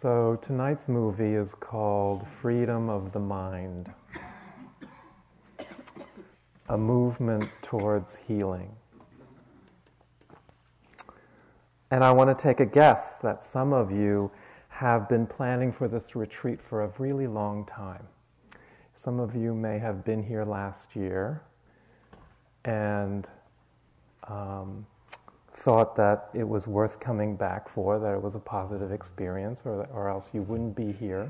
So tonight's movie is called Freedom of the Mind A Movement Towards Healing. And I want to take a guess that some of you have been planning for this retreat for a really long time. Some of you may have been here last year and um, thought that it was worth coming back for, that it was a positive experience, or, or else you wouldn't be here.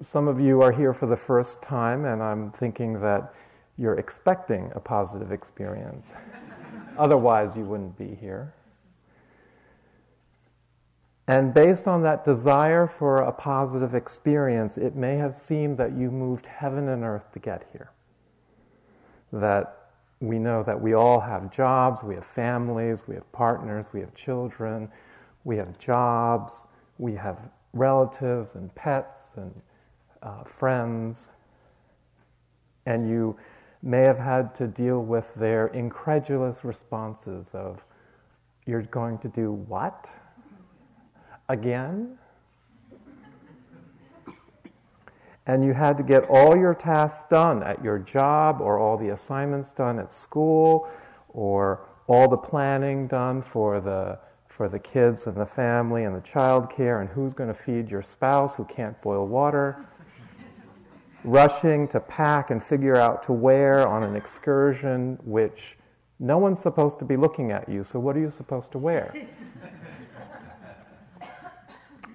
Some of you are here for the first time, and I'm thinking that you're expecting a positive experience. Otherwise, you wouldn't be here. And based on that desire for a positive experience, it may have seemed that you moved heaven and earth to get here. That we know that we all have jobs, we have families, we have partners, we have children, we have jobs, we have relatives and pets and uh, friends. And you may have had to deal with their incredulous responses of, You're going to do what? Again? And you had to get all your tasks done at your job or all the assignments done at school or all the planning done for the for the kids and the family and the child care and who's going to feed your spouse who can't boil water. Rushing to pack and figure out to wear on an excursion which no one's supposed to be looking at you so what are you supposed to wear?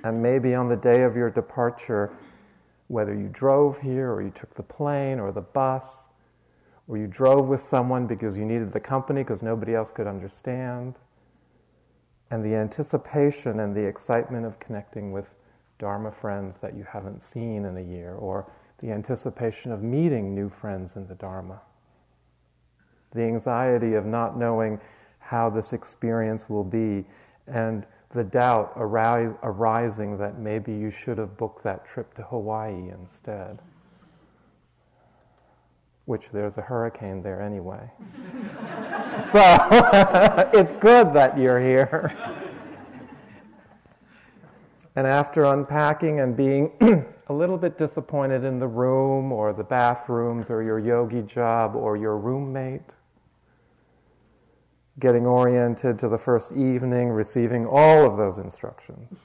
And maybe on the day of your departure whether you drove here or you took the plane or the bus, or you drove with someone because you needed the company because nobody else could understand, and the anticipation and the excitement of connecting with Dharma friends that you haven't seen in a year, or the anticipation of meeting new friends in the Dharma, the anxiety of not knowing how this experience will be, and the doubt arise, arising that maybe you should have booked that trip to Hawaii instead. Which there's a hurricane there anyway. so it's good that you're here. and after unpacking and being a little bit disappointed in the room or the bathrooms or your yogi job or your roommate, getting oriented to the first evening, receiving all of those instructions.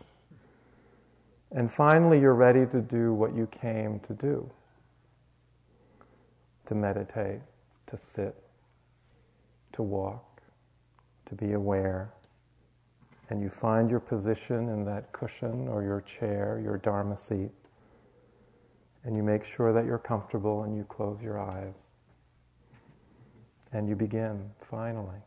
And finally, you're ready to do what you came to do to meditate, to sit, to walk, to be aware. And you find your position in that cushion or your chair, your Dharma seat. And you make sure that you're comfortable and you close your eyes. And you begin, finally.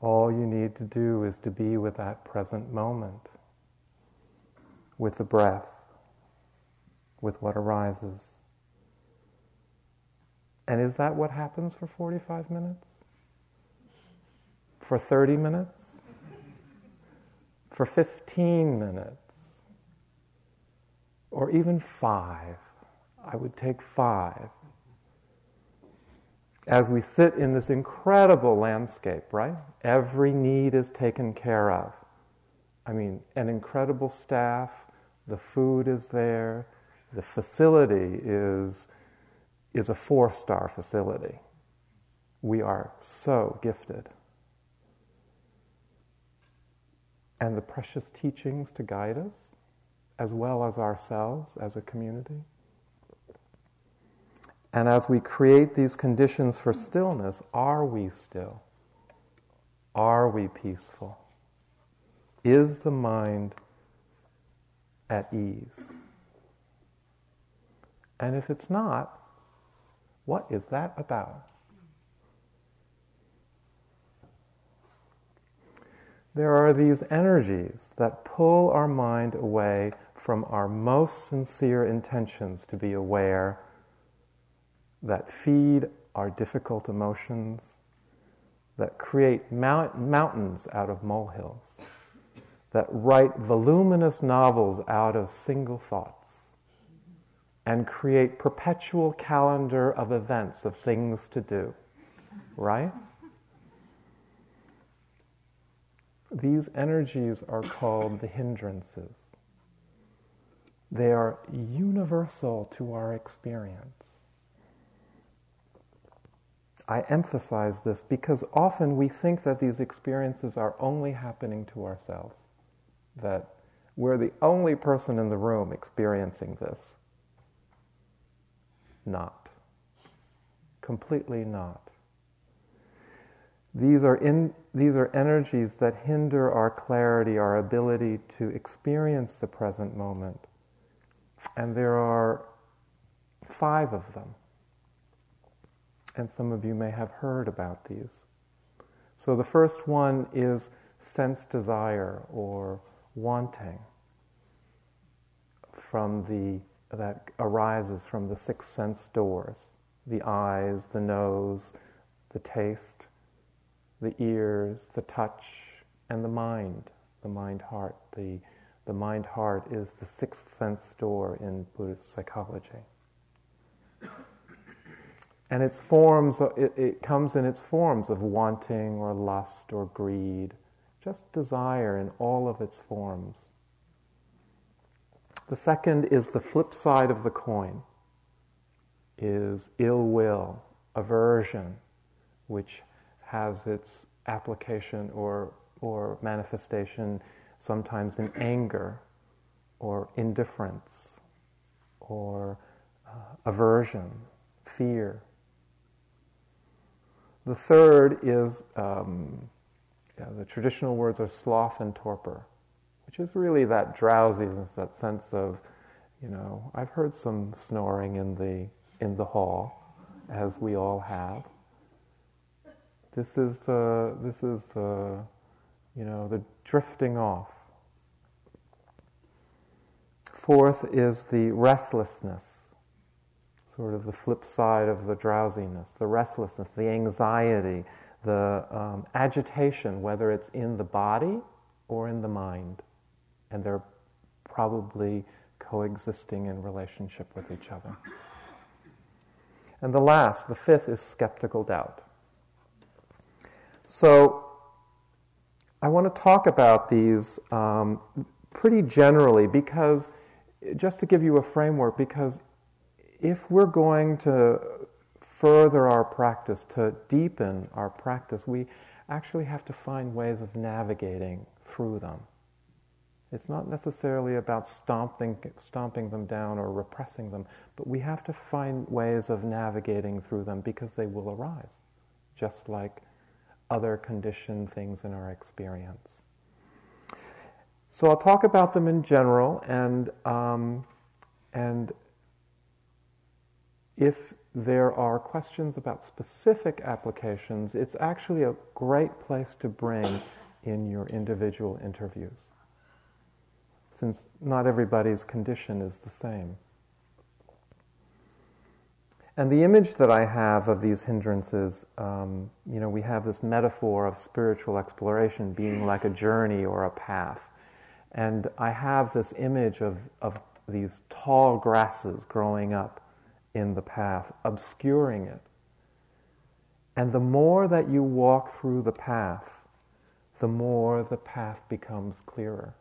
All you need to do is to be with that present moment, with the breath, with what arises. And is that what happens for 45 minutes? For 30 minutes? For 15 minutes? Or even five? I would take five as we sit in this incredible landscape, right? Every need is taken care of. I mean, an incredible staff, the food is there, the facility is, is a four star facility. We are so gifted. And the precious teachings to guide us, as well as ourselves as a community. And as we create these conditions for stillness, are we still? Are we peaceful? Is the mind at ease? And if it's not, what is that about? There are these energies that pull our mind away from our most sincere intentions to be aware that feed our difficult emotions, that create mount- mountains out of molehills, that write voluminous novels out of single thoughts, and create perpetual calendar of events of things to do. Right? these energies are called the hindrances. They are universal to our experience. I emphasize this because often we think that these experiences are only happening to ourselves, that we're the only person in the room experiencing this. Not. Completely not. These are, in, these are energies that hinder our clarity, our ability to experience the present moment. And there are five of them and some of you may have heard about these. So the first one is sense desire or wanting from the that arises from the six sense doors the eyes the nose the taste the ears the touch and the mind the mind heart the the mind heart is the sixth sense door in buddhist psychology and its forms, it, it comes in its forms of wanting or lust or greed, just desire in all of its forms. The second is the flip side of the coin, is ill will, aversion, which has its application or, or manifestation sometimes in anger or indifference or uh, aversion, fear. The third is um, yeah, the traditional words are sloth and torpor, which is really that drowsiness, that sense of, you know, I've heard some snoring in the in the hall, as we all have. This is the this is the, you know, the drifting off. Fourth is the restlessness sort of the flip side of the drowsiness, the restlessness, the anxiety, the um, agitation, whether it's in the body or in the mind. And they're probably coexisting in relationship with each other. And the last, the fifth, is skeptical doubt. So I want to talk about these um, pretty generally because, just to give you a framework, because if we're going to further our practice, to deepen our practice, we actually have to find ways of navigating through them. It's not necessarily about stomping, stomping them down or repressing them, but we have to find ways of navigating through them because they will arise, just like other conditioned things in our experience. So I'll talk about them in general, and um, and if there are questions about specific applications, it's actually a great place to bring in your individual interviews, since not everybody's condition is the same. And the image that I have of these hindrances, um, you know, we have this metaphor of spiritual exploration being like a journey or a path. And I have this image of, of these tall grasses growing up in the path, obscuring it. And the more that you walk through the path, the more the path becomes clearer.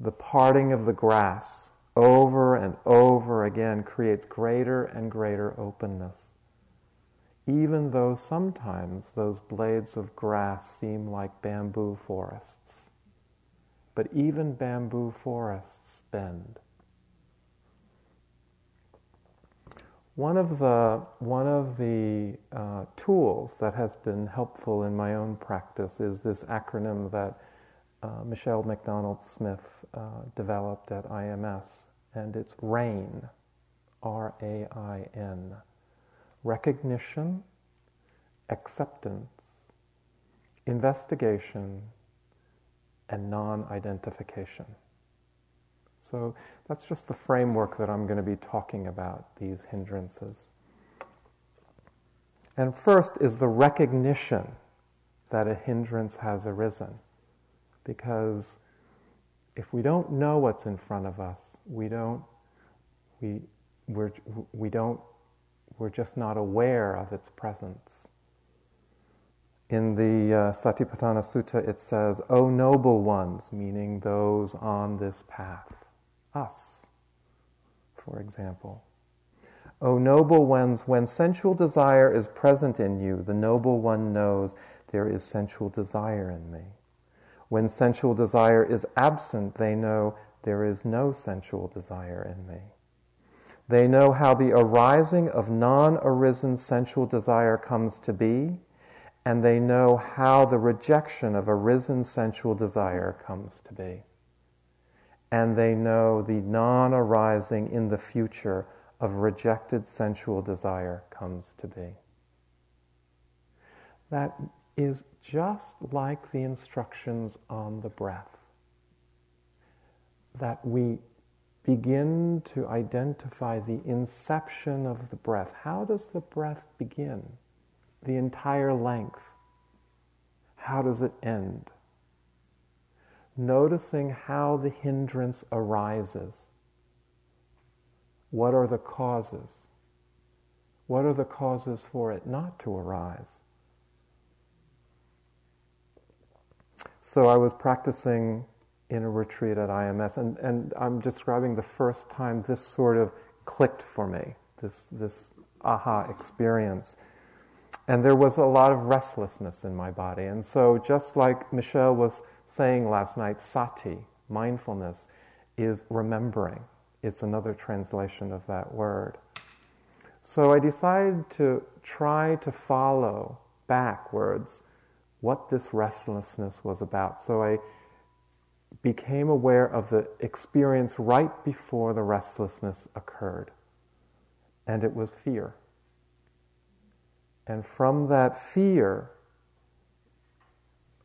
The parting of the grass over and over again creates greater and greater openness. Even though sometimes those blades of grass seem like bamboo forests. But even bamboo forests bend. One of the, one of the uh, tools that has been helpful in my own practice is this acronym that uh, Michelle McDonald Smith uh, developed at IMS, and it's RAIN, R A I N. Recognition, acceptance, investigation, and non identification. So that's just the framework that I'm going to be talking about, these hindrances. And first is the recognition that a hindrance has arisen. Because if we don't know what's in front of us, we don't, we, we're, we don't, we're just not aware of its presence. In the uh, Satipatthana Sutta, it says, O noble ones, meaning those on this path, us, for example. O noble ones, when sensual desire is present in you, the noble one knows there is sensual desire in me. When sensual desire is absent, they know there is no sensual desire in me. They know how the arising of non arisen sensual desire comes to be, and they know how the rejection of arisen sensual desire comes to be. And they know the non arising in the future of rejected sensual desire comes to be. That is just like the instructions on the breath. That we begin to identify the inception of the breath. How does the breath begin? The entire length. How does it end? Noticing how the hindrance arises. What are the causes? What are the causes for it not to arise? So I was practicing in a retreat at IMS, and, and I'm describing the first time this sort of clicked for me, this, this aha experience. And there was a lot of restlessness in my body. And so, just like Michelle was saying last night, sati, mindfulness, is remembering. It's another translation of that word. So I decided to try to follow backwards what this restlessness was about. So I became aware of the experience right before the restlessness occurred. And it was fear. And from that fear,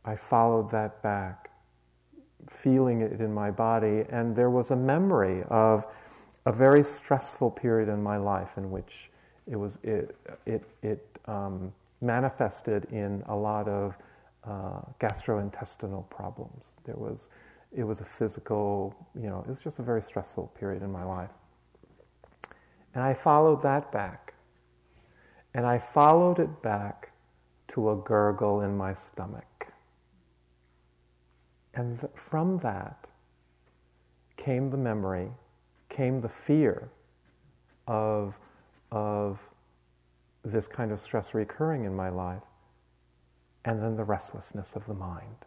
I followed that back, feeling it in my body. And there was a memory of a very stressful period in my life in which it was it it it um, manifested in a lot of uh, gastrointestinal problems. There was it was a physical, you know, it was just a very stressful period in my life. And I followed that back. And I followed it back to a gurgle in my stomach. And th- from that came the memory, came the fear of, of this kind of stress recurring in my life, and then the restlessness of the mind.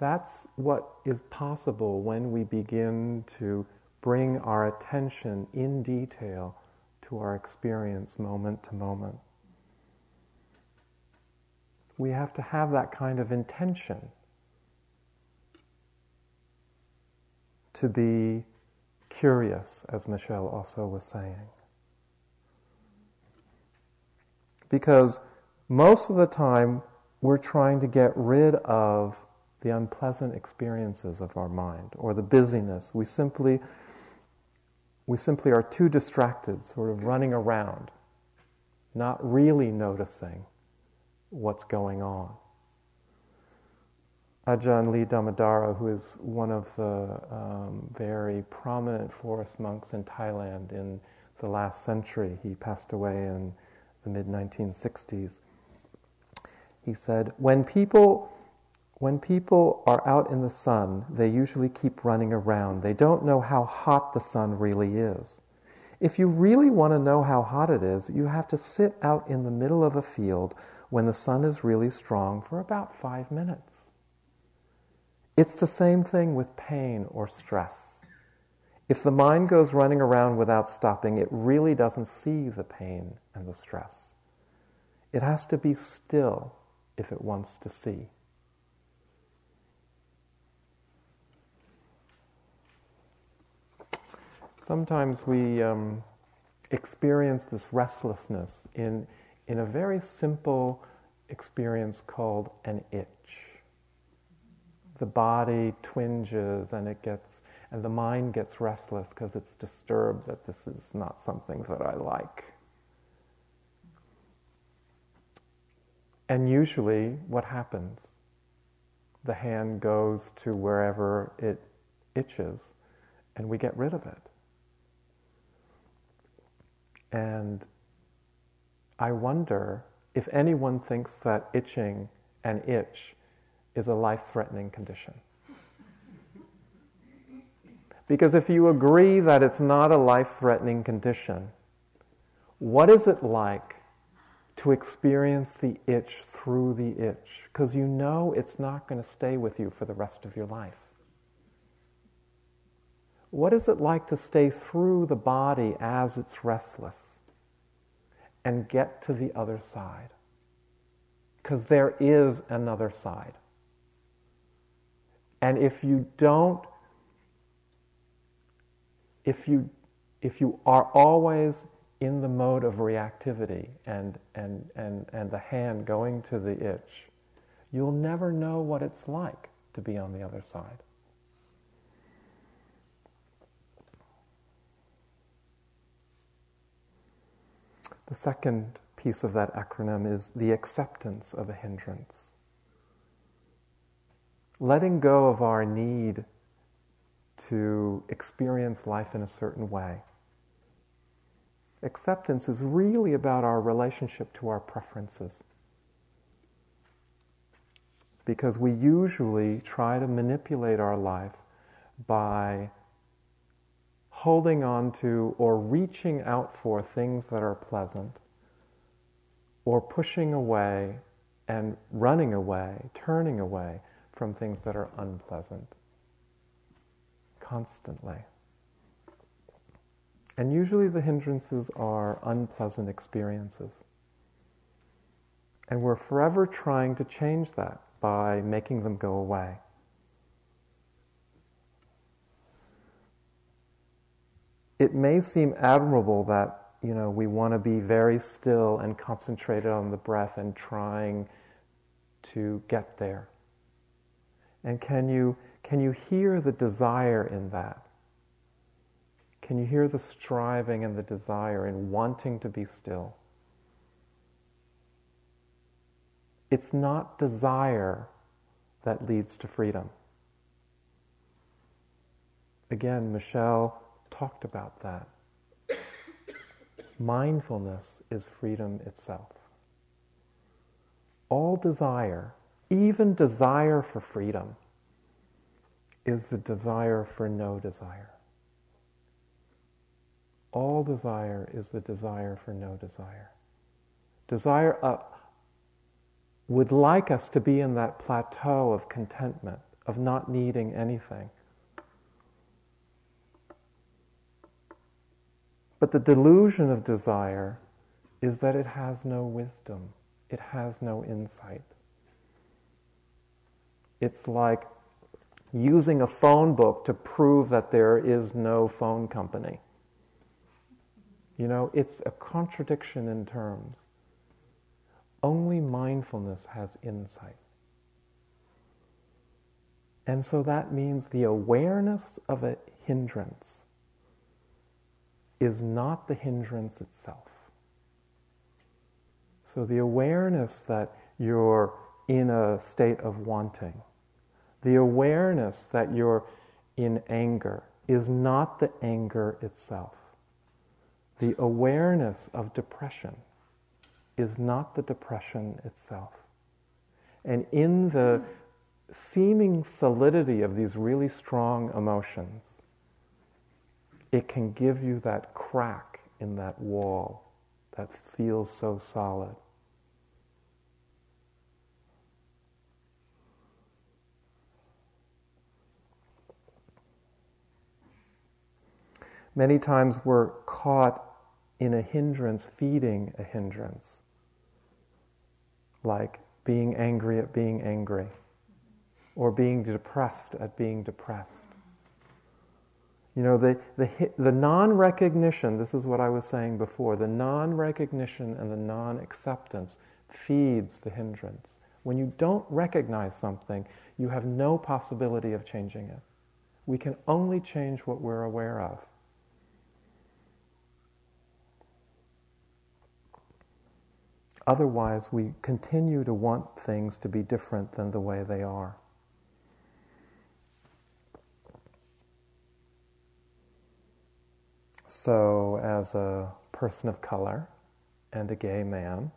That's what is possible when we begin to bring our attention in detail to our experience moment to moment. We have to have that kind of intention to be curious, as Michelle also was saying. Because most of the time, we're trying to get rid of the unpleasant experiences of our mind or the busyness. We simply, we simply are too distracted, sort of running around, not really noticing what's going on. Ajahn Lee Dhammadharo, who is one of the um, very prominent forest monks in Thailand in the last century, he passed away in the mid 1960s. He said, When people when people are out in the sun, they usually keep running around. They don't know how hot the sun really is. If you really want to know how hot it is, you have to sit out in the middle of a field when the sun is really strong for about five minutes. It's the same thing with pain or stress. If the mind goes running around without stopping, it really doesn't see the pain and the stress. It has to be still if it wants to see. sometimes we um, experience this restlessness in, in a very simple experience called an itch. The body twinges and it gets, and the mind gets restless because it's disturbed that this is not something that I like. And usually, what happens? The hand goes to wherever it itches, and we get rid of it. And I wonder if anyone thinks that itching and itch is a life threatening condition. Because if you agree that it's not a life threatening condition, what is it like to experience the itch through the itch? Because you know it's not going to stay with you for the rest of your life. What is it like to stay through the body as it's restless and get to the other side? Because there is another side. And if you don't if you, if you are always in the mode of reactivity and, and, and, and the hand going to the itch, you'll never know what it's like to be on the other side. The second piece of that acronym is the acceptance of a hindrance. Letting go of our need to experience life in a certain way. Acceptance is really about our relationship to our preferences. Because we usually try to manipulate our life by holding on to or reaching out for things that are pleasant, or pushing away and running away, turning away from things that are unpleasant constantly. And usually the hindrances are unpleasant experiences. And we're forever trying to change that by making them go away. It may seem admirable that you know we want to be very still and concentrated on the breath and trying to get there. And can you can you hear the desire in that? Can you hear the striving and the desire in wanting to be still? It's not desire that leads to freedom. Again, Michelle talked about that. Mindfulness is freedom itself. All desire, even desire for freedom, is the desire for no desire. All desire is the desire for no desire. Desire uh, would like us to be in that plateau of contentment, of not needing anything. But the delusion of desire is that it has no wisdom, it has no insight. It's like using a phone book to prove that there is no phone company. You know, it's a contradiction in terms. Only mindfulness has insight. And so that means the awareness of a hindrance is not the hindrance itself. So the awareness that you're in a state of wanting the awareness that you're in anger is not the anger itself. The awareness of depression is not the depression itself. And in the seeming solidity of these really strong emotions, it can give you that crack in that wall that feels so solid. Many times we're caught in a hindrance, feeding a hindrance, like being angry at being angry, or being depressed at being depressed. You know, the, the, the non recognition, this is what I was saying before, the non recognition and the non acceptance feeds the hindrance. When you don't recognize something, you have no possibility of changing it. We can only change what we're aware of. Otherwise, we continue to want things to be different than the way they are. So, as a person of color and a gay man,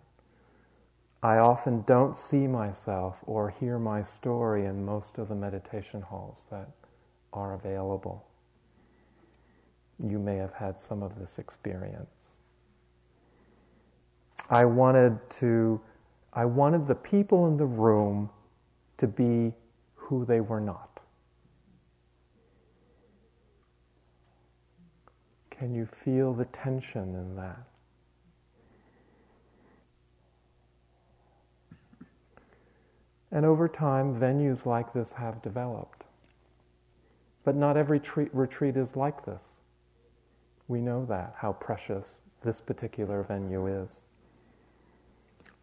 I often don't see myself or hear my story in most of the meditation halls that are available. You may have had some of this experience. I wanted to, I wanted the people in the room to be who they were not. Can you feel the tension in that? And over time, venues like this have developed. But not every tre- retreat is like this. We know that, how precious this particular venue is.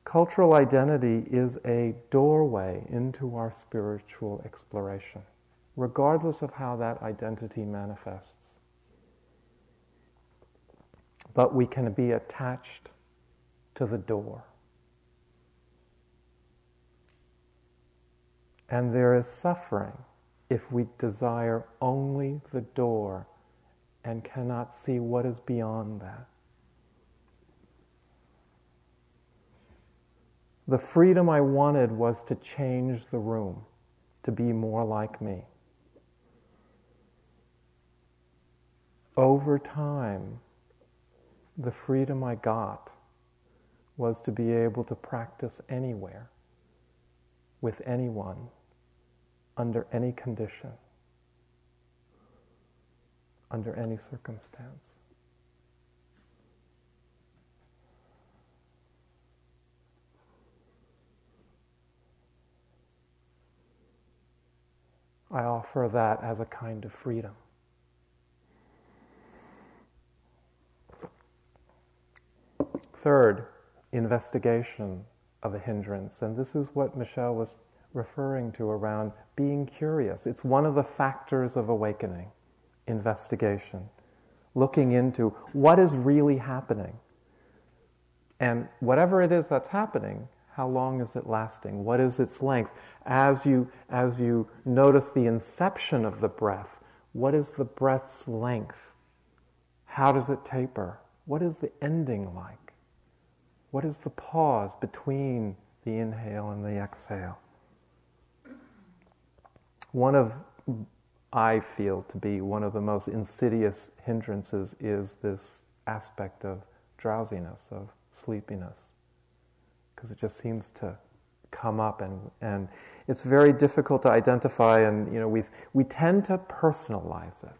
Cultural identity is a doorway into our spiritual exploration, regardless of how that identity manifests. But we can be attached to the door. And there is suffering if we desire only the door and cannot see what is beyond that. The freedom I wanted was to change the room, to be more like me. Over time, the freedom I got was to be able to practice anywhere, with anyone, under any condition, under any circumstance. I offer that as a kind of freedom. Third, investigation of a hindrance. And this is what Michelle was referring to around being curious. It's one of the factors of awakening, investigation, looking into what is really happening. And whatever it is that's happening, how long is it lasting? What is its length? As you, as you notice the inception of the breath, what is the breath's length? How does it taper? What is the ending like? What is the pause between the inhale and the exhale? One of, I feel to be one of the most insidious hindrances is this aspect of drowsiness, of sleepiness because it just seems to come up and, and it's very difficult to identify and you know we we tend to personalize it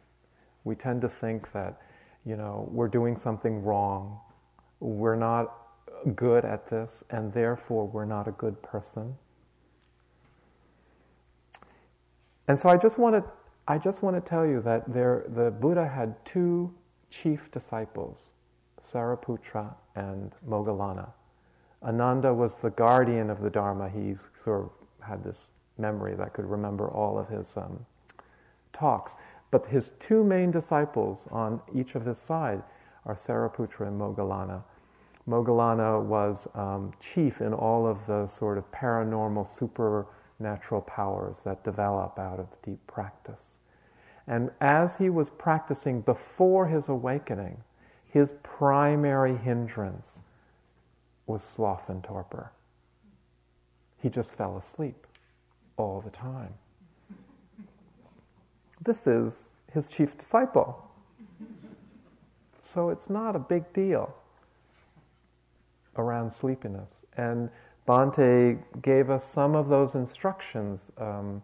we tend to think that you know we're doing something wrong we're not good at this and therefore we're not a good person and so i just want to i just want to tell you that there the buddha had two chief disciples sariputra and moggallana Ananda was the guardian of the Dharma. He sort of had this memory that could remember all of his um, talks. But his two main disciples on each of his side are Sariputra and Moggallana. Moggallana was um, chief in all of the sort of paranormal, supernatural powers that develop out of deep practice. And as he was practicing before his awakening, his primary hindrance was sloth and torpor. He just fell asleep all the time. This is his chief disciple. So it's not a big deal around sleepiness. And Bhante gave us some of those instructions um,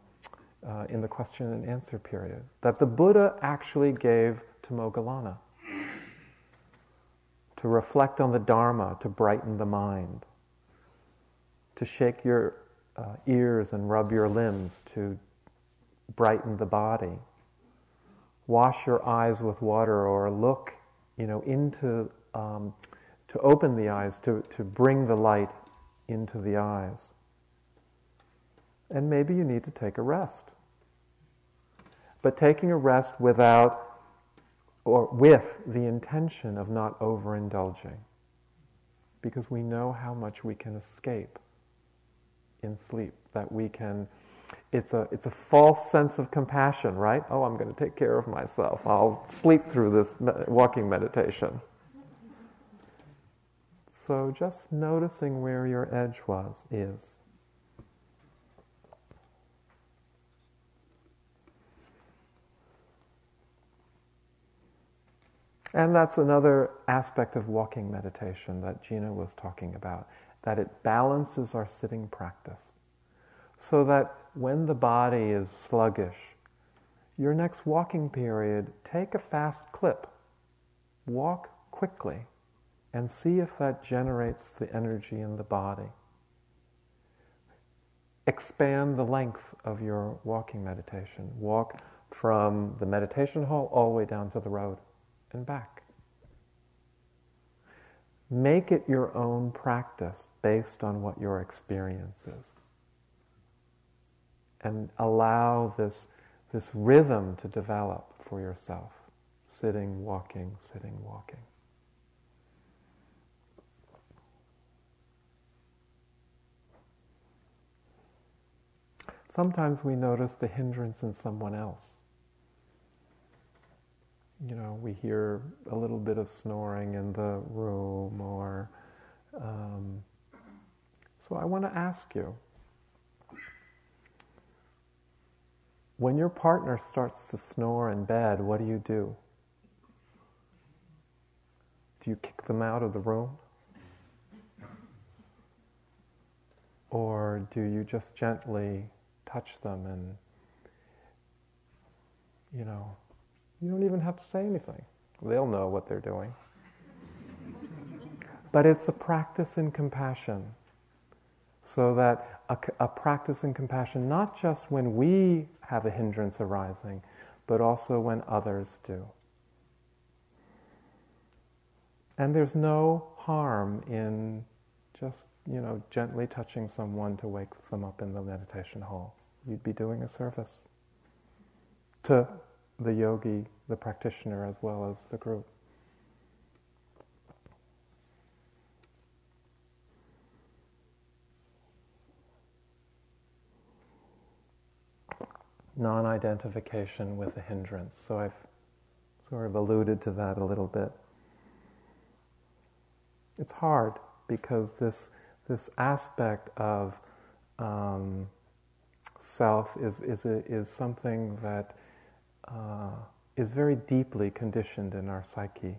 uh, in the question and answer period that the Buddha actually gave to Moggallana to reflect on the Dharma to brighten the mind, to shake your uh, ears and rub your limbs to brighten the body, wash your eyes with water or look, you know, into, um, to open the eyes, to, to bring the light into the eyes. And maybe you need to take a rest. But taking a rest without or with the intention of not overindulging. Because we know how much we can escape in sleep, that we can, it's a, it's a false sense of compassion, right? Oh, I'm going to take care of myself. I'll sleep through this walking meditation. So just noticing where your edge was, is. And that's another aspect of walking meditation that Gina was talking about, that it balances our sitting practice. So that when the body is sluggish, your next walking period, take a fast clip. Walk quickly and see if that generates the energy in the body. Expand the length of your walking meditation. Walk from the meditation hall all the way down to the road and back. Make it your own practice based on what your experience is. And allow this, this rhythm to develop for yourself sitting, walking, sitting, walking. Sometimes we notice the hindrance in someone else you know, we hear a little bit of snoring in the room, or um, so I want to ask you when your partner starts to snore in bed, what do you do? Do you kick them out of the room? Or do you just gently touch them and, you know, you don't even have to say anything. They'll know what they're doing. but it's a practice in compassion. So that a, a, practice in compassion, not just when we have a hindrance arising, but also when others do. And there's no harm in just, you know, gently touching someone to wake them up in the meditation hall. You'd be doing a service to the yogi, the practitioner, as well as the group. Non identification with a hindrance. So I've sort of alluded to that a little bit. It's hard because this, this aspect of um, self is, is, a, is something that uh, is very deeply conditioned in our psyche.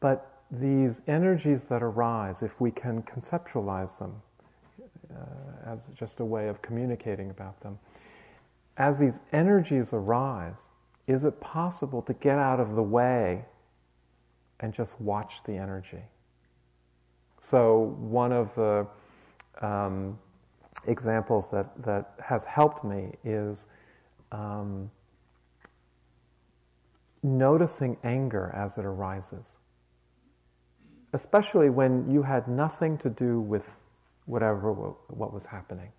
But these energies that arise, if we can conceptualize them uh, as just a way of communicating about them, as these energies arise, is it possible to get out of the way and just watch the energy? So, one of the um, examples that, that has helped me is um, noticing anger as it arises. Especially when you had nothing to do with whatever what was happening.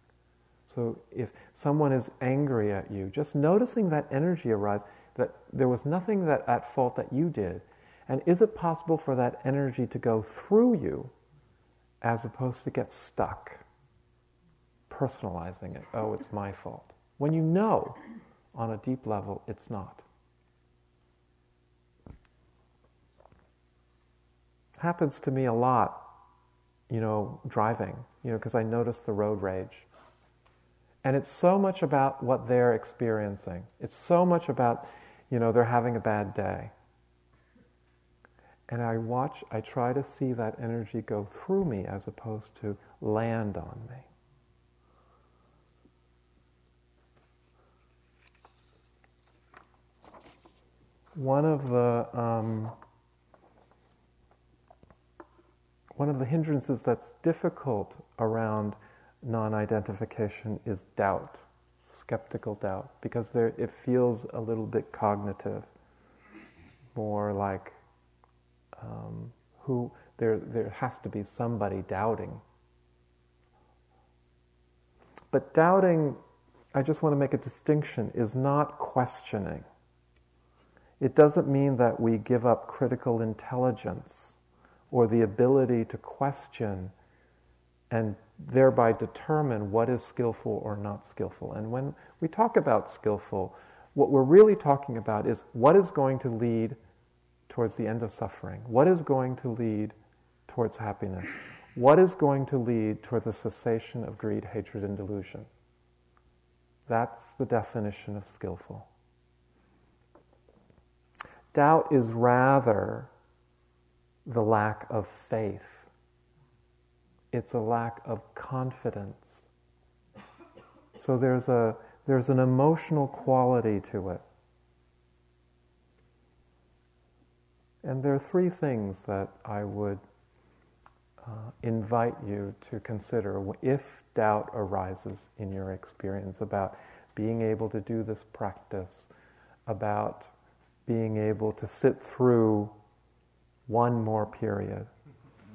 So if someone is angry at you, just noticing that energy arise, that there was nothing that at fault that you did, and is it possible for that energy to go through you as opposed to get stuck? personalizing it. Oh, it's my fault. When you know on a deep level it's not. Happens to me a lot, you know, driving, you know, because I notice the road rage. And it's so much about what they're experiencing. It's so much about, you know, they're having a bad day. And I watch, I try to see that energy go through me as opposed to land on me. one of the um, one of the hindrances that's difficult around non-identification is doubt, skeptical doubt, because there it feels a little bit cognitive, more like um, who there there has to be somebody doubting. But doubting, I just want to make a distinction, is not questioning. It doesn't mean that we give up critical intelligence or the ability to question and thereby determine what is skillful or not skillful. And when we talk about skillful, what we're really talking about is what is going to lead towards the end of suffering? What is going to lead towards happiness? What is going to lead toward the cessation of greed, hatred, and delusion? That's the definition of skillful. Doubt is rather the lack of faith. It's a lack of confidence. So there's, a, there's an emotional quality to it. And there are three things that I would uh, invite you to consider if doubt arises in your experience about being able to do this practice, about being able to sit through one more period,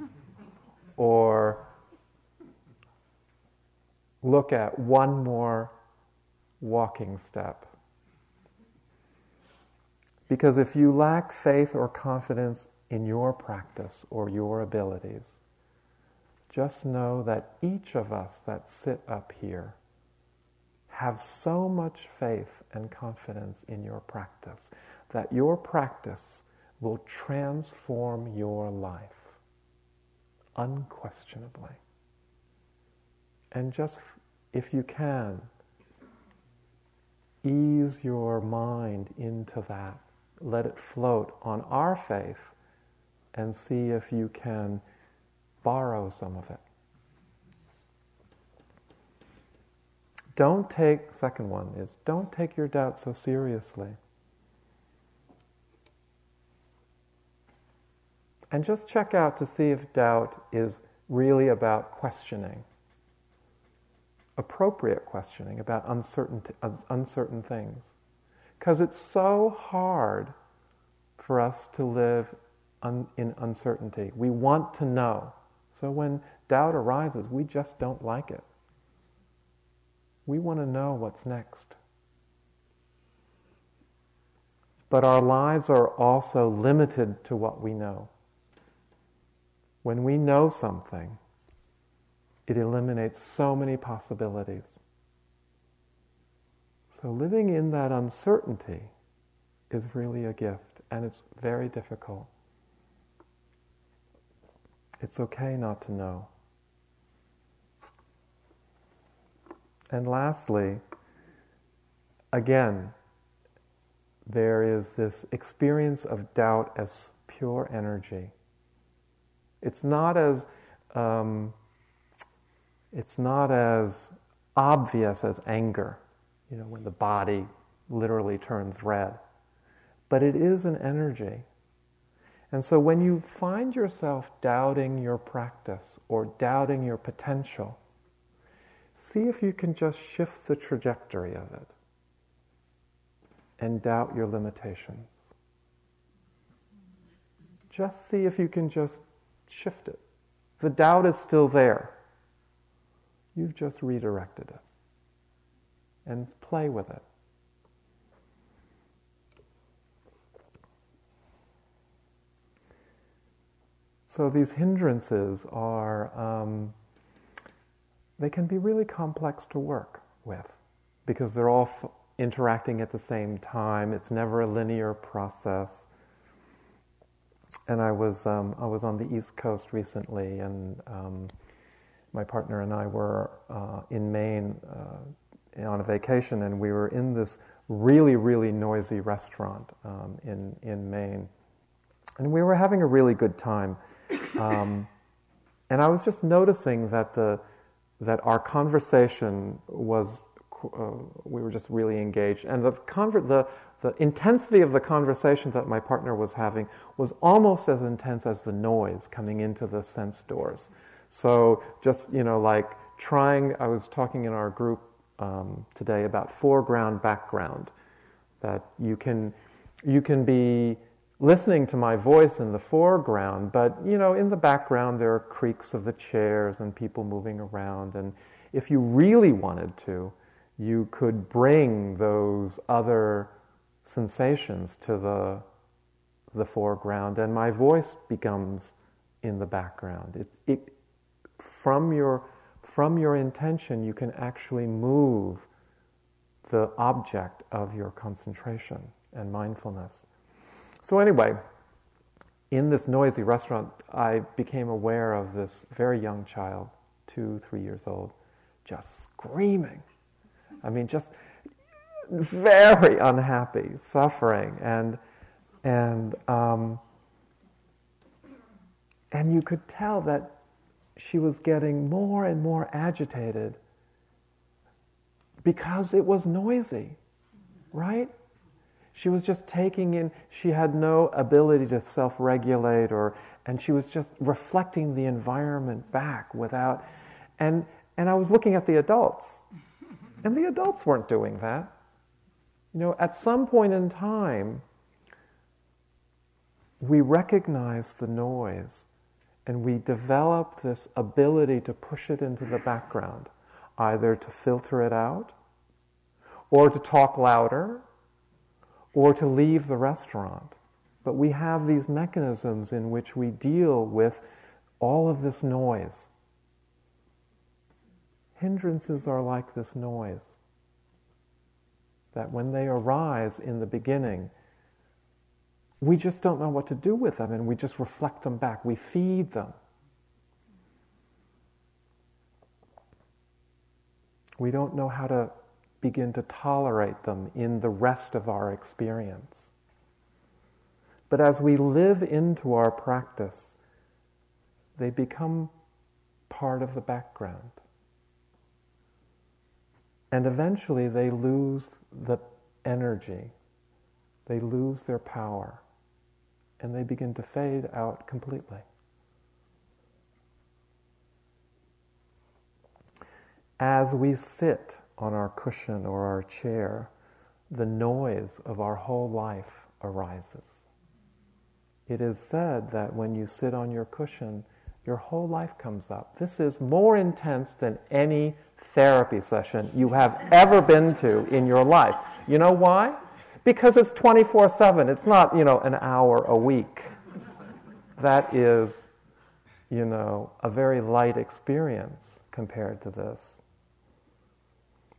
or look at one more walking step. Because if you lack faith or confidence in your practice or your abilities, just know that each of us that sit up here have so much faith and confidence in your practice that your practice will transform your life unquestionably. And just, if you can, ease your mind into that. Let it float on our faith and see if you can borrow some of it. Don't take, second one is, don't take your doubt so seriously. And just check out to see if doubt is really about questioning, appropriate questioning about uncertain, uncertain things. Because it's so hard for us to live un, in uncertainty. We want to know. So when doubt arises, we just don't like it. We want to know what's next. But our lives are also limited to what we know. When we know something, it eliminates so many possibilities. So living in that uncertainty is really a gift, and it's very difficult. It's okay not to know. And lastly, again, there is this experience of doubt as pure energy. It's not as um, it's not as obvious as anger, you know, when the body literally turns red. But it is an energy. And so when you find yourself doubting your practice or doubting your potential, see if you can just shift the trajectory of it and doubt your limitations. Just see if you can just shift it. The doubt is still there. You've just redirected it. And play with it. So these hindrances are, um, they can be really complex to work with because they're all f- interacting at the same time. It's never a linear process. And I was, um, I was on the East Coast recently, and um, my partner and I were uh, in Maine uh, on a vacation, and we were in this really, really noisy restaurant um, in, in Maine. And we were having a really good time. Um, and I was just noticing that the that our conversation was uh, we were just really engaged, and the, conver- the the intensity of the conversation that my partner was having was almost as intense as the noise coming into the sense doors. So just you know, like trying. I was talking in our group um, today about foreground background. That you can you can be listening to my voice in the foreground, but you know, in the background there are creaks of the chairs and people moving around. And if you really wanted to, you could bring those other sensations to the the foreground, and my voice becomes in the background. It, it, from your from your intention, you can actually move the object of your concentration and mindfulness. So, anyway, in this noisy restaurant, I became aware of this very young child, two, three years old, just screaming. I mean, just very unhappy, suffering, and and um, and you could tell that she was getting more and more agitated because it was noisy, right? She was just taking in, she had no ability to self regulate, or, and she was just reflecting the environment back without. And, and I was looking at the adults, and the adults weren't doing that. You know, at some point in time, we recognize the noise and we develop this ability to push it into the background, either to filter it out, or to talk louder, or to leave the restaurant. But we have these mechanisms in which we deal with all of this noise. Hindrances are like this noise. That when they arise in the beginning, we just don't know what to do with them and we just reflect them back. We feed them. We don't know how to begin to tolerate them in the rest of our experience. But as we live into our practice, they become part of the background. And eventually they lose the energy, they lose their power and they begin to fade out completely. As we sit on our cushion or our chair, the noise of our whole life arises. It is said that when you sit on your cushion, your whole life comes up. This is more intense than any therapy session you have ever been to in your life. You know why? Because it's 24 7. It's not, you know, an hour a week. That is, you know, a very light experience compared to this.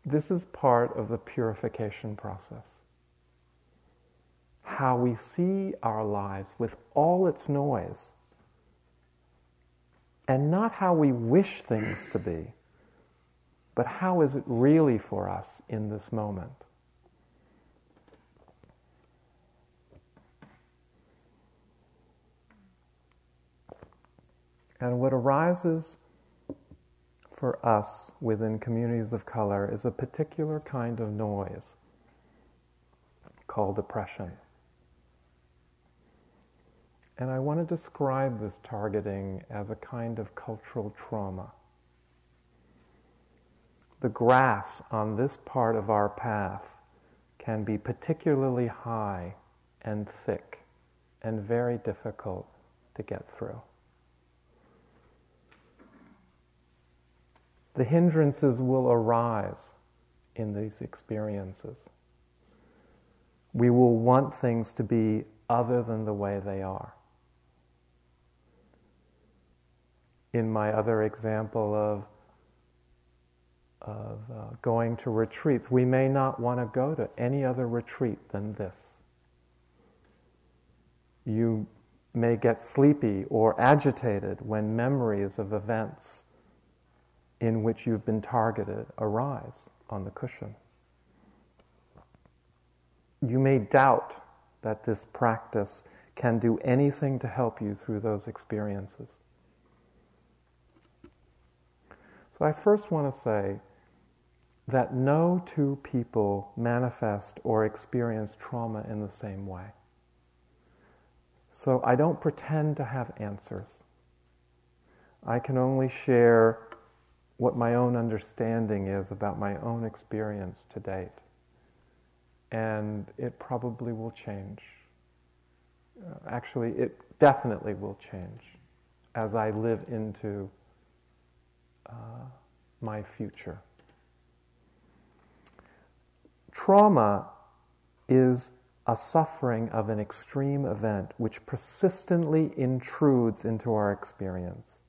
This is part of the purification process. How we see our lives with all its noise, and not how we wish things to be, but how is it really for us in this moment. And what arises for us within communities of color is a particular kind of noise called oppression. And I want to describe this targeting as a kind of cultural trauma. The grass on this part of our path can be particularly high and thick and very difficult to get through. The hindrances will arise in these experiences. We will want things to be other than the way they are. In my other example of, of uh, going to retreats, we may not want to go to any other retreat than this. You may get sleepy or agitated when memories of events in which you've been targeted arise on the cushion. You may doubt that this practice can do anything to help you through those experiences. So, I first want to say that no two people manifest or experience trauma in the same way. So, I don't pretend to have answers. I can only share what my own understanding is about my own experience to date. And it probably will change. Uh, actually, it definitely will change as I live into uh, my future. Trauma is a suffering of an extreme event which persistently intrudes into our experience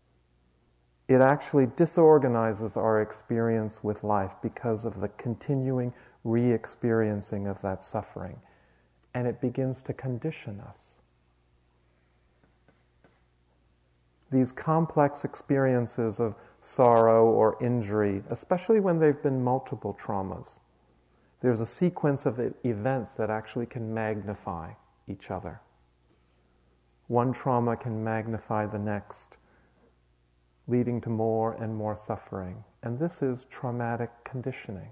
it actually disorganizes our experience with life because of the continuing re experiencing of that suffering. And it begins to condition us. these complex experiences of sorrow or injury, especially when they've been multiple traumas, there's a sequence of events that actually can magnify each other. One trauma can magnify the next, leading to more and more suffering. And this is traumatic conditioning.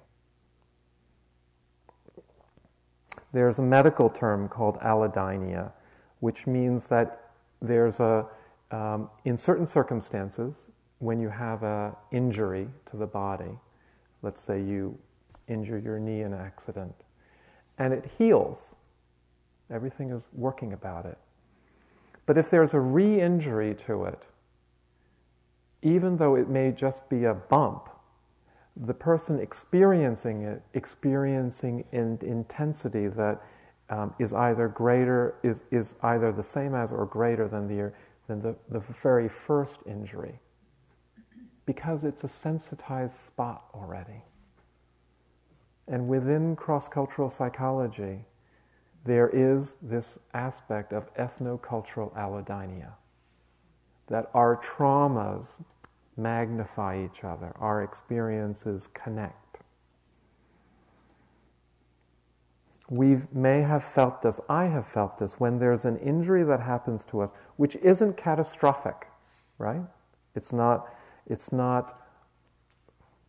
There's a medical term called allodynia, which means that there's a, um, in certain circumstances, when you have an injury to the body, let's say you injure your knee in an accident, and it heals, everything is working about it. But if there's a re injury to it, even though it may just be a bump, the person experiencing it, experiencing an intensity that um, is either greater, is, is either the same as or greater than the, than the, the very first injury. Because it's a sensitized spot already. And within cross cultural psychology, there is this aspect of ethnocultural allodynia that our traumas magnify each other, our experiences connect. We may have felt this, I have felt this, when there's an injury that happens to us, which isn't catastrophic, right? It's not, it's not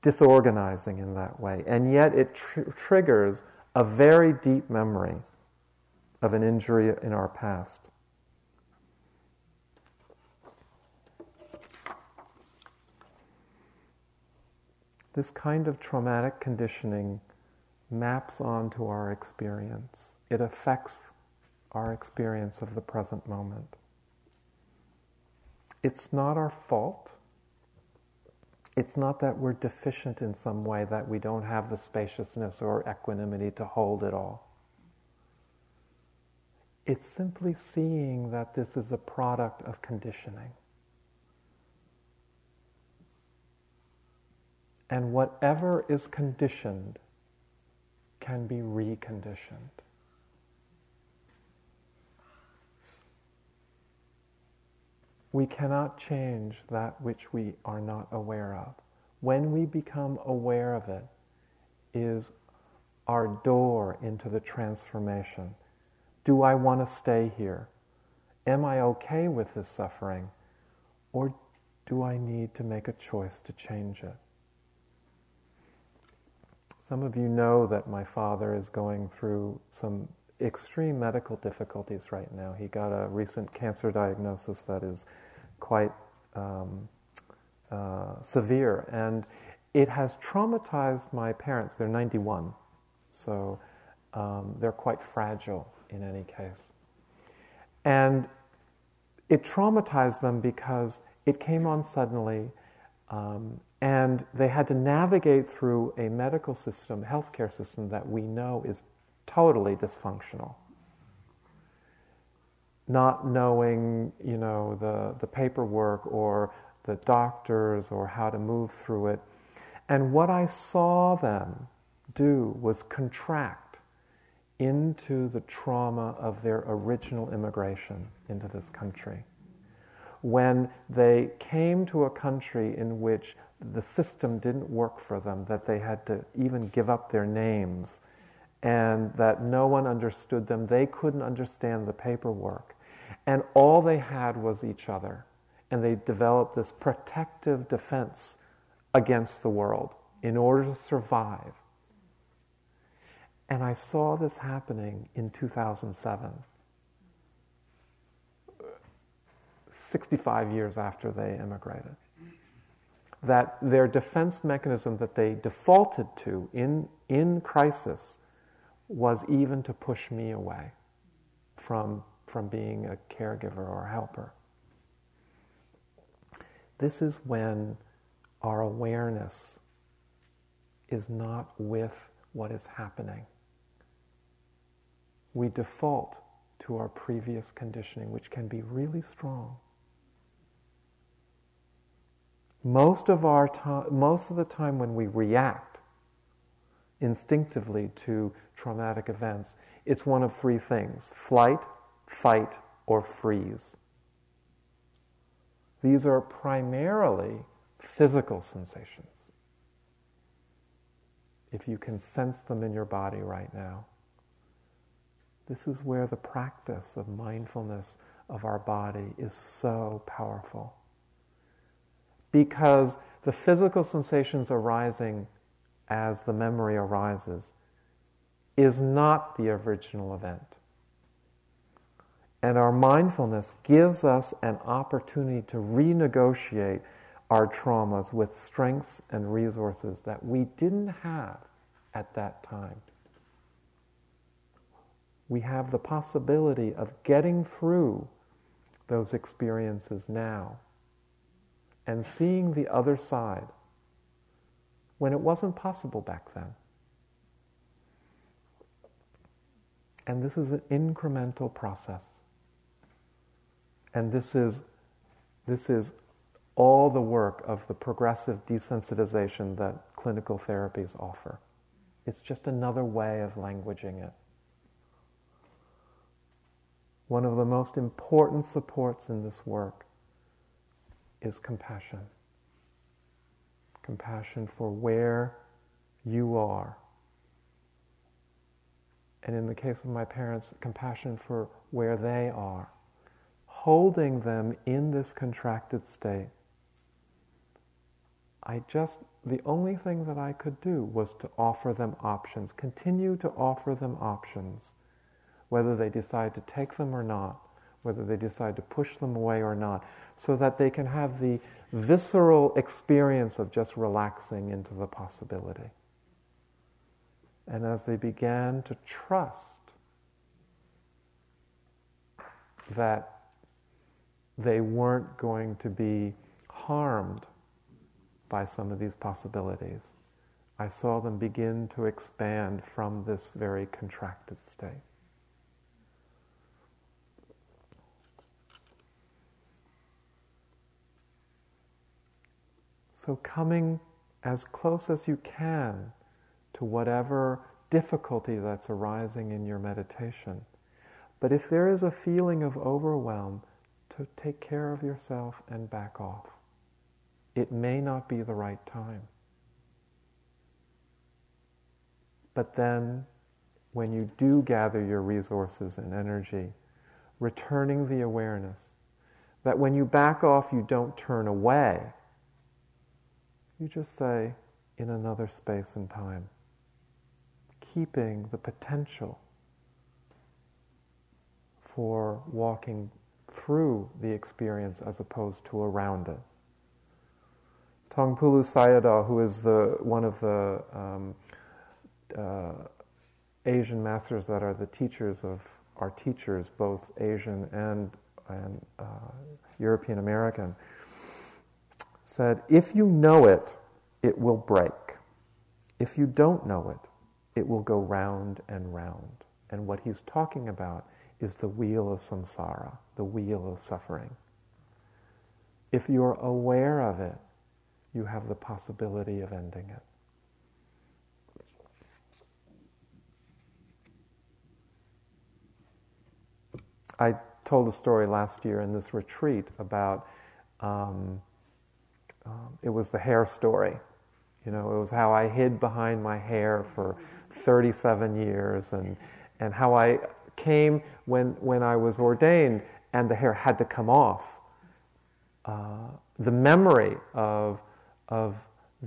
disorganizing in that way, and yet it tr- triggers a very deep memory of an injury in our past. This kind of traumatic conditioning maps onto our experience. It affects our experience of the present moment. It's not our fault. It's not that we're deficient in some way, that we don't have the spaciousness or equanimity to hold it all. It's simply seeing that this is a product of conditioning. And whatever is conditioned can be reconditioned. We cannot change that which we are not aware of. When we become aware of it, is our door into the transformation. Do I want to stay here? Am I okay with this suffering? Or do I need to make a choice to change it? Some of you know that my father is going through some extreme medical difficulties right now. He got a recent cancer diagnosis that is quite um, uh, severe, and it has traumatized my parents. They're 91, so um, they're quite fragile in any case. And it traumatized them because it came on suddenly, um, and they had to navigate through a medical system, healthcare system that we know is totally dysfunctional. Not knowing, you know, the, the paperwork or the doctors or how to move through it. And what I saw them do was contract into the trauma of their original immigration into this country. When they came to a country in which the system didn't work for them, that they had to even give up their names, and that no one understood them. They couldn't understand the paperwork. And all they had was each other. And they developed this protective defense against the world in order to survive. And I saw this happening in 2007, 65 years after they immigrated that their defense mechanism that they defaulted to in, in crisis was even to push me away from, from being a caregiver or a helper. This is when our awareness is not with what is happening. We default to our previous conditioning, which can be really strong. Most of our most of the time when we react instinctively to traumatic events, it's one of three things: flight, fight, or freeze. These are primarily physical sensations. If you can sense them in your body right now, this is where the practice of mindfulness of our body is so powerful. Because the physical sensations arising as the memory arises is not the original event. And our mindfulness gives us an opportunity to renegotiate our traumas with strengths and resources that we didn't have at that time. We have the possibility of getting through those experiences now and seeing the other side when it wasn't possible back then. And this is an incremental process. And this is, this is all the work of the progressive desensitization that clinical therapies offer. It's just another way of languaging it. One of the most important supports in this work is compassion. Compassion for where you are. And in the case of my parents, compassion for where they are. Holding them in this contracted state. I just, the only thing that I could do was to offer them options, continue to offer them options whether they decide to take them or not, whether they decide to push them away or not, so that they can have the visceral experience of just relaxing into the possibility. And as they began to trust that they weren't going to be harmed by some of these possibilities, I saw them begin to expand from this very contracted state. So, coming as close as you can to whatever difficulty that's arising in your meditation. But if there is a feeling of overwhelm, to take care of yourself and back off. It may not be the right time. But then, when you do gather your resources and energy, returning the awareness that when you back off, you don't turn away you just say, in another space and time, keeping the potential for walking through the experience as opposed to around it. Taungpulu Sayadaw, who is the, one of the um, uh, Asian masters that are the teachers of our teachers, both Asian and, and uh, European American, said, If you know it, it will break. If you don't know it, it will go round and round. And what he's talking about is the wheel of samsara, the wheel of suffering. If you're aware of it, you have the possibility of ending it. I told a story last year in this retreat about um, um, it was the hair story. You know, it was how I hid behind my hair for 37 years and, and how I came when, when I was ordained and the hair had to come off. Uh, the memory of, of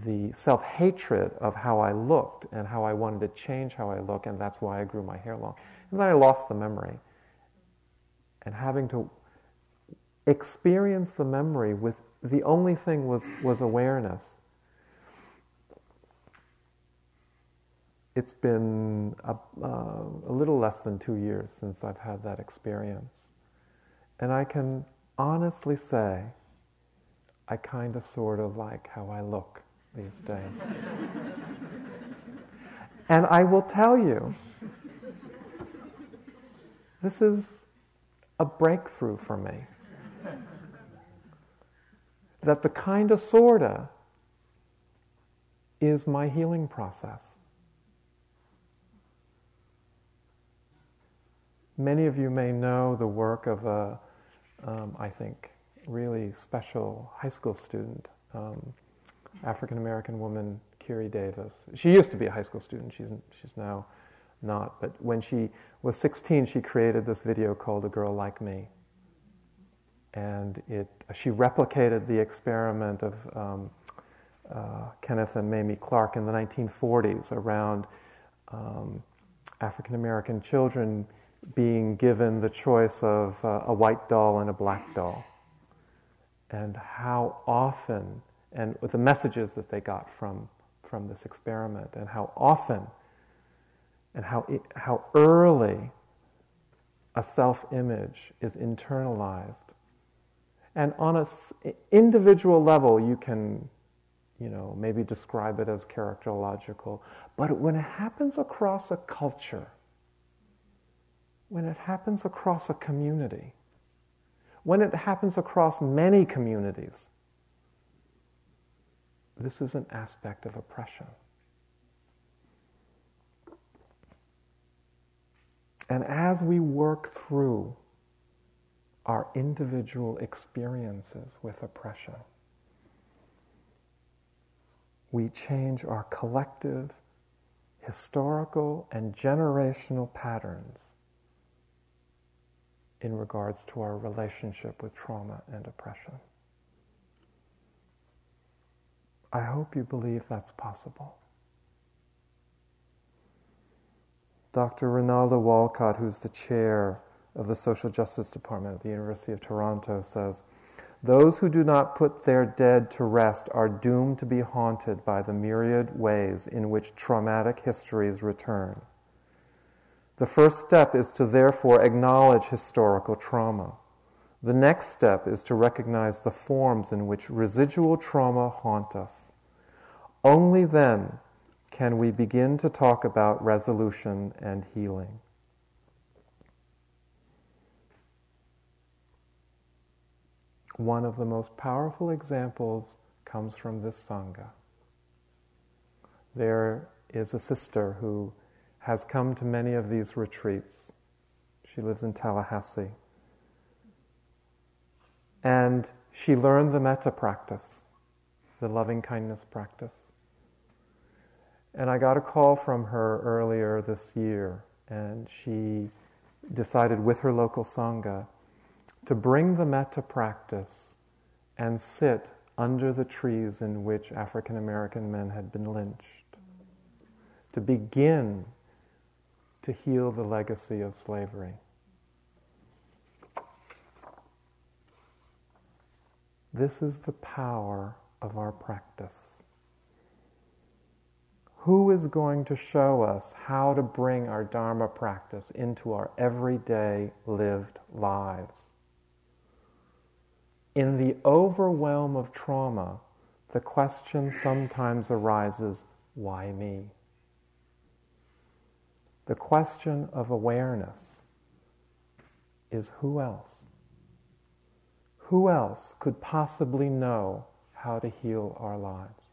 the self hatred of how I looked and how I wanted to change how I look, and that's why I grew my hair long. And then I lost the memory. And having to experience the memory with the only thing was, was awareness. It's been a, uh, a little less than two years since I've had that experience. And I can honestly say, I kind of sort of like how I look these days. and I will tell you, this is a breakthrough for me that the kind of sorta is my healing process. Many of you may know the work of a, um, I think really special high school student, um, African American woman, Kiri Davis. She used to be a high school student. She's she's now not. But when she was 16, she created this video called "A Girl Like Me," and it she replicated the experiment of um, uh, Kenneth and Mamie Clark in the 1940s around um, African American children being given the choice of uh, a white doll and a black doll, and how often, and with the messages that they got from, from this experiment, and how often and how, how early a self image is internalized. And on an individual level, you can you know, maybe describe it as characterological. But when it happens across a culture, when it happens across a community, when it happens across many communities, this is an aspect of oppression. And as we work through our individual experiences with oppression, we change our collective, historical, and generational patterns in regards to our relationship with trauma and oppression. I hope you believe that's possible. Dr. Rinaldo Walcott, who's the chair of the Social Justice Department at the University of Toronto, says those who do not put their dead to rest are doomed to be haunted by the myriad ways in which traumatic histories return. The first step is to therefore acknowledge historical trauma. The next step is to recognize the forms in which residual trauma haunt us. Only then can we begin to talk about resolution and healing. One of the most powerful examples comes from this Sangha. There is a sister who has come to many of these retreats. She lives in Tallahassee. And she learned the metta practice, the loving kindness practice. And I got a call from her earlier this year, and she decided with her local Sangha to bring the metta practice and sit under the trees in which African American men had been lynched, to begin to heal the legacy of slavery. This is the power of our practice. Who is going to show us how to bring our Dharma practice into our everyday lived lives? In the overwhelm of trauma, the question sometimes arises why me? The question of awareness is who else? Who else could possibly know how to heal our lives?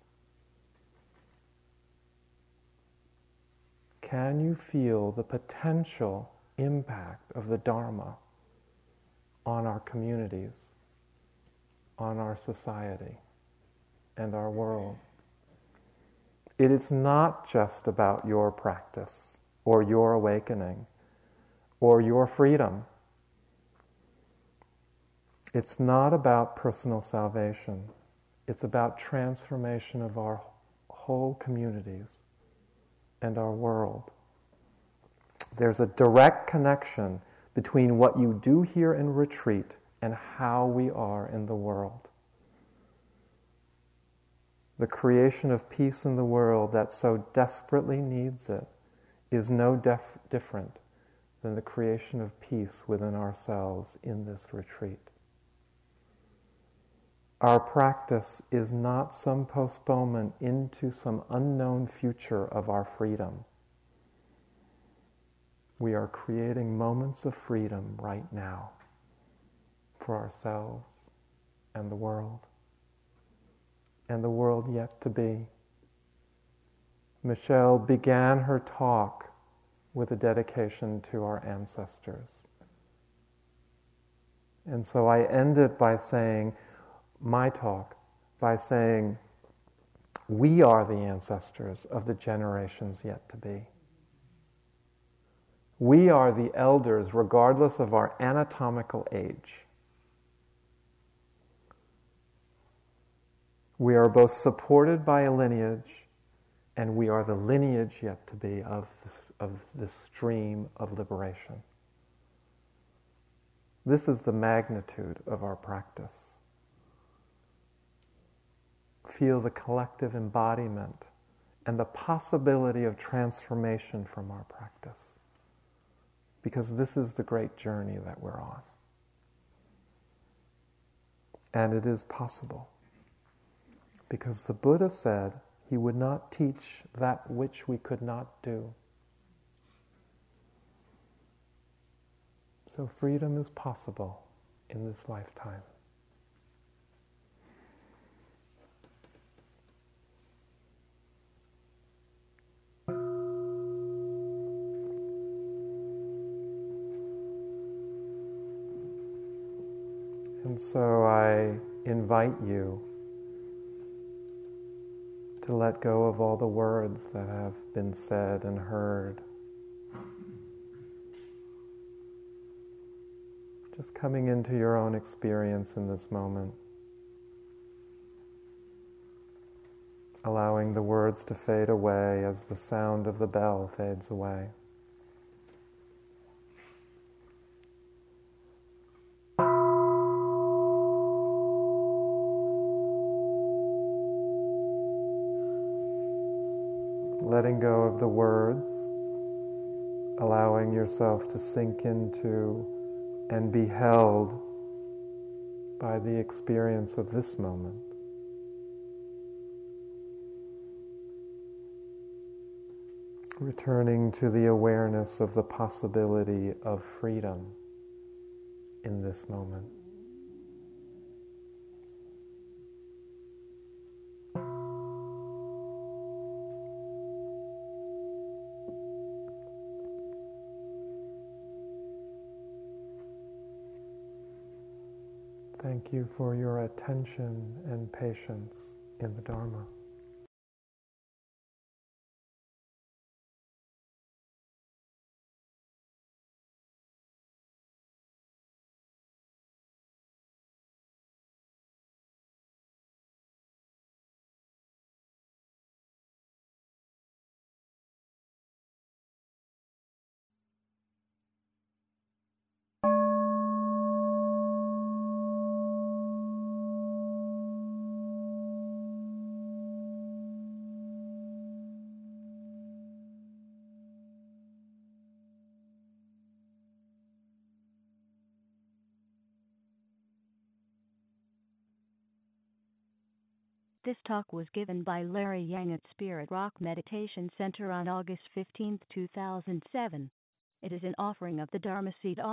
Can you feel the potential impact of the Dharma on our communities, on our society, and our world? It is not just about your practice or your awakening or your freedom. It's not about personal salvation. It's about transformation of our whole communities and our world. There's a direct connection between what you do here in retreat and how we are in the world. The creation of peace in the world that so desperately needs it is no def- different than the creation of peace within ourselves in this retreat. Our practice is not some postponement into some unknown future of our freedom. We are creating moments of freedom right now for ourselves and the world, and the world yet to be. Michelle began her talk with a dedication to our ancestors. And so I end it by saying, my talk, by saying, we are the ancestors of the generations yet to be. We are the elders, regardless of our anatomical age. We are both supported by a lineage, and we are the lineage yet to be of this, of this stream of liberation. This is the magnitude of our practice. Feel the collective embodiment and the possibility of transformation from our practice. Because this is the great journey that we're on. And it is possible. Because the Buddha said he would not teach that which we could not do. So freedom is possible in this lifetime. And so I invite you to let go of all the words that have been said and heard. Just coming into your own experience in this moment. Allowing the words to fade away as the sound of the bell fades away. Letting go of the words, allowing yourself to sink into and be held by the experience of this moment. Returning to the awareness of the possibility of freedom in this moment. Thank you for your attention and patience in the Dharma. This talk was given by Larry Yang at Spirit Rock Meditation Center on August 15, 2007. It is an offering of the Dharma Seed audio.